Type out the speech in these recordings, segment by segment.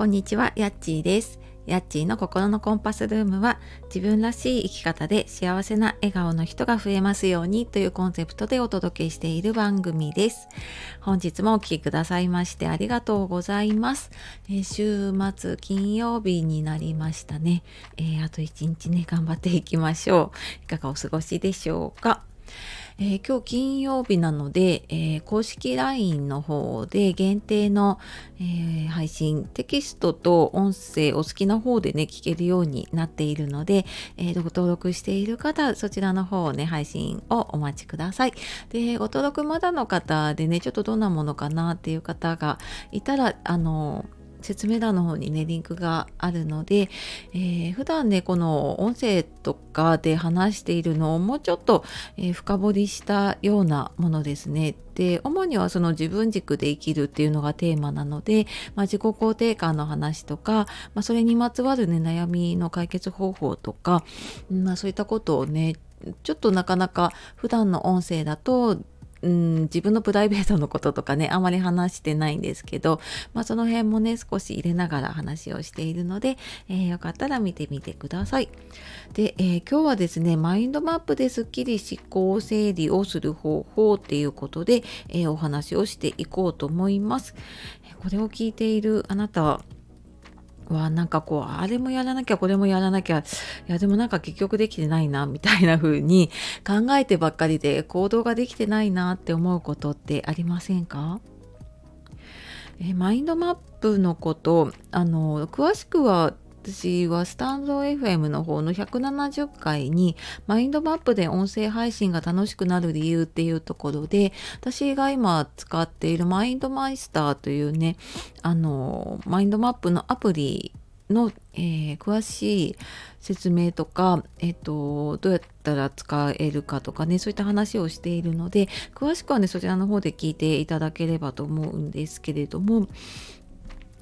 こんにちは、やっちーです。やっちーの心のコンパスルームは自分らしい生き方で幸せな笑顔の人が増えますようにというコンセプトでお届けしている番組です。本日もお聴きくださいましてありがとうございます。え、週末金曜日になりましたね、えー、あと一日ね、頑張っていきましょう。いかがお過ごしでしょうか。えー、今日金曜日なので、えー、公式 LINE の方で限定の、えー、配信テキストと音声お好きな方でね聞けるようになっているので、えご登録している方そちらの方をね配信をお待ちください。でご登録まだの方でねちょっとどんなものかなっていう方がいたらあの説明欄の方にねリンクがあるので、えー、普段ねこの音声とかで話しているのをもうちょっと、えー、深掘りしたようなものですね。で主にはその自分軸で生きるっていうのがテーマなので、まあ、自己肯定感の話とか、まあ、それにまつわるね悩みの解決方法とか、まあ、そういったことをねちょっとなかなか普段の音声だとうん、自分のプライベートのこととかねあまり話してないんですけど、まあ、その辺もね少し入れながら話をしているので、えー、よかったら見てみてください。で、えー、今日はですねマインドマップですっきり思考整理をする方法っていうことで、えー、お話をしていこうと思います。これを聞いているあなたはなんかこうあれもやらなきゃこれもやらなきゃいやでもなんか結局できてないなみたいな風に考えてばっかりで行動ができてないなって思うことってありませんか？えマインドマップのことあの詳しくは私はスタンド FM の方の170回にマインドマップで音声配信が楽しくなる理由っていうところで私が今使っているマインドマイスターというねあのマインドマップのアプリの、えー、詳しい説明とか、えっ、ー、と、どうやったら使えるかとかね、そういった話をしているので、詳しくはね、そちらの方で聞いていただければと思うんですけれども、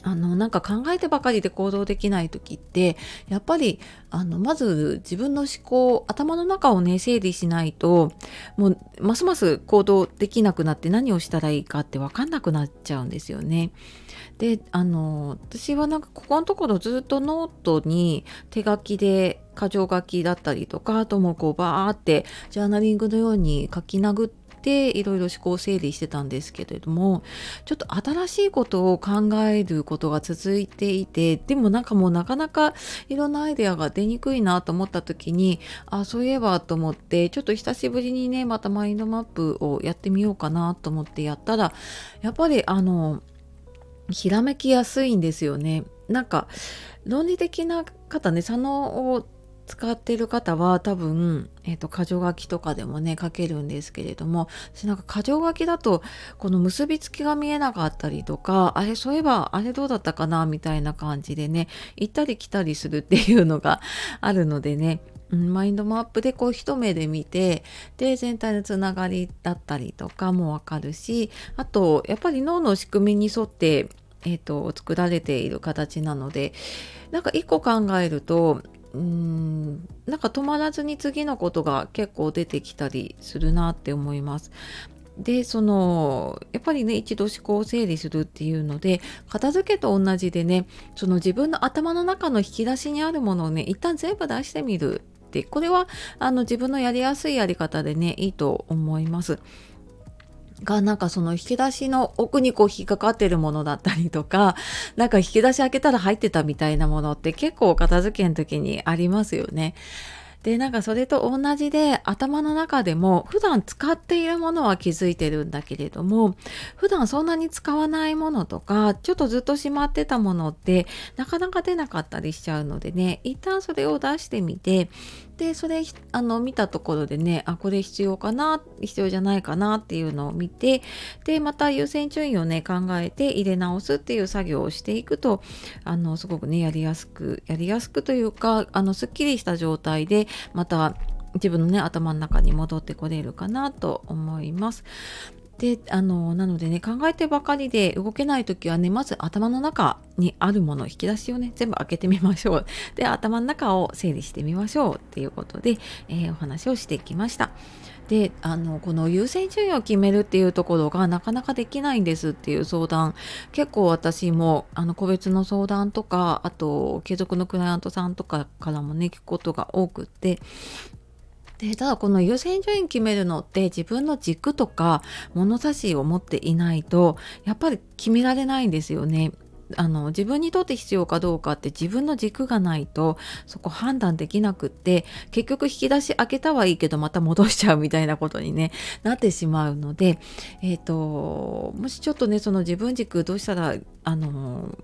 あのなんか考えてばかりで行動できない時ってやっぱりあのまず自分の思考頭の中をね整理しないともうますます行動できなくなって何をしたらいいかって分かんなくなっちゃうんですよね。であの私はなんかここのところずっとノートに手書きで箇条書きだったりとかあともこうバーってジャーナリングのように書き殴っていろいろ思考整理してたんですけれどもちょっと新しいことを考えることが続いていてでもなんかもうなかなかいろんなアイデアが出にくいなと思った時にあそういえばと思ってちょっと久しぶりにねまたマインドマップをやってみようかなと思ってやったらやっぱりあのひらめきやすいんですよね。なんか論理的な方ね佐野を使ってる方は多分、えーと、箇条書きとかでもね書けるんですけれども私なんか箇条書きだとこの結びつきが見えなかったりとかあれそういえばあれどうだったかなみたいな感じでね行ったり来たりするっていうのが あるのでねマインドマップでこう一目で見てで全体のつながりだったりとかもわかるしあとやっぱり脳の仕組みに沿ってえーと作られている形なのでなんか一個考えるとうんなんか止まらずに次のことが結構出てきたりするなって思います。でそのやっぱりね一度思考を整理するっていうので片付けと同じでねその自分の頭の中の引き出しにあるものをね一旦全部出してみるってこれはあの自分のやりやすいやり方でねいいと思います。がなんかその引き出しの奥にこう引っかかってるものだったりとか なんか引き出し開けたら入ってたみたいなものって結構片付けの時にありますよね。でなんかそれと同じで頭の中でも普段使っているものは気づいてるんだけれども普段そんなに使わないものとかちょっとずっとしまってたものってなかなか出なかったりしちゃうのでね一旦それを出してみてでそれあの見たところでねあこれ必要かな必要じゃないかなっていうのを見てでまた優先順位をね考えて入れ直すっていう作業をしていくとあのすごくねやりやすくやりやすくというかあのすっきりした状態でまた自分のね頭の中に戻ってこれるかなと思います。であのなのでね考えてばかりで動けない時はねまず頭の中にあるもの引き出しをね全部開けてみましょう。で頭の中を整理してみましょうっていうことで、えー、お話をしてきました。であのこの優先順位を決めるっていうところがなかなかできないんですっていう相談。結構私もあの個別の相談とかあと継続のクライアントさんとかからもね聞くことが多くってでただこの優先順位決めるのって自分の軸とか物差しを持っていないとやっぱり決められないんですよね。あの自分にとって必要かどうかって自分の軸がないとそこ判断できなくって結局引き出し開けたはいいけどまた戻しちゃうみたいなことに、ね、なってしまうので、えーと、もしちょっとねその自分軸どうしたらあの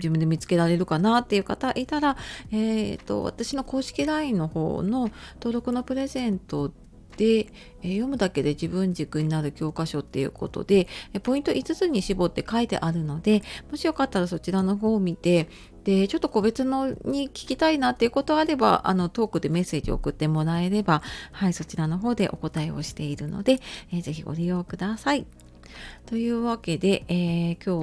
自分で見つけられるかなっていう方いたら、えーと、私の公式 LINE の方の登録のプレゼントで、え、読むだけで自分軸になる教科書っていうことで、えポイント5つに絞って書いてあるのでもしよかったらそちらの方を見てでちょっと個別のに聞きたいなっていうことあればあのトークでメッセージを送ってもらえればはいそちらの方でお答えをしているので、えー、ぜひご利用ください。というわけで、えー、今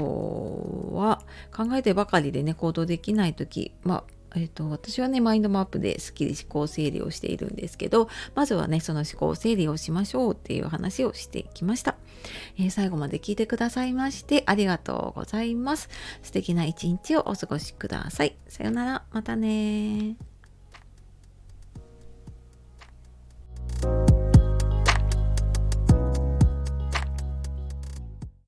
日は考えてばかりでね行動できない時、まあえーと、私はねマインドマップですっきり思考整理をしているんですけどまずはねその思考整理をしましょうっていう話をしてきました、えー、最後まで聞いてくださいましてありがとうございます。素敵な一日をお過ごしください。さようなら。またね